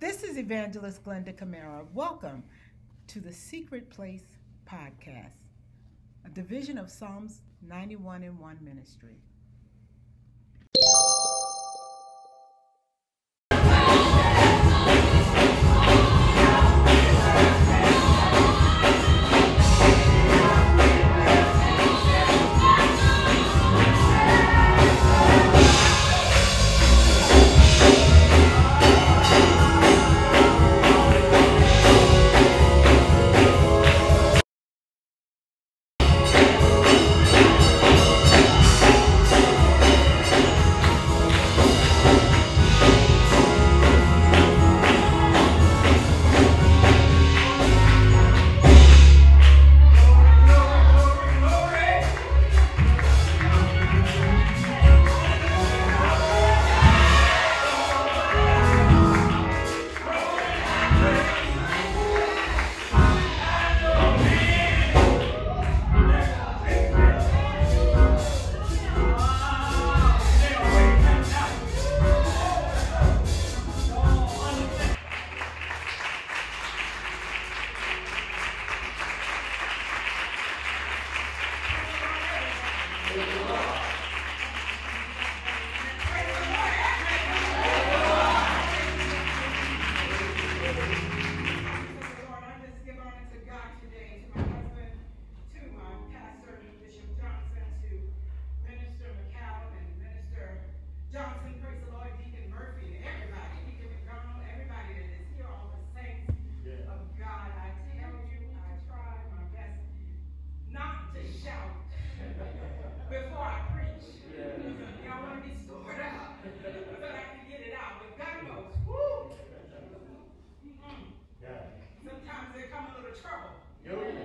This is Evangelist Glenda Camara. Welcome to the Secret Place Podcast, a division of Psalms 91 and 1 Ministry. trouble. Yeah.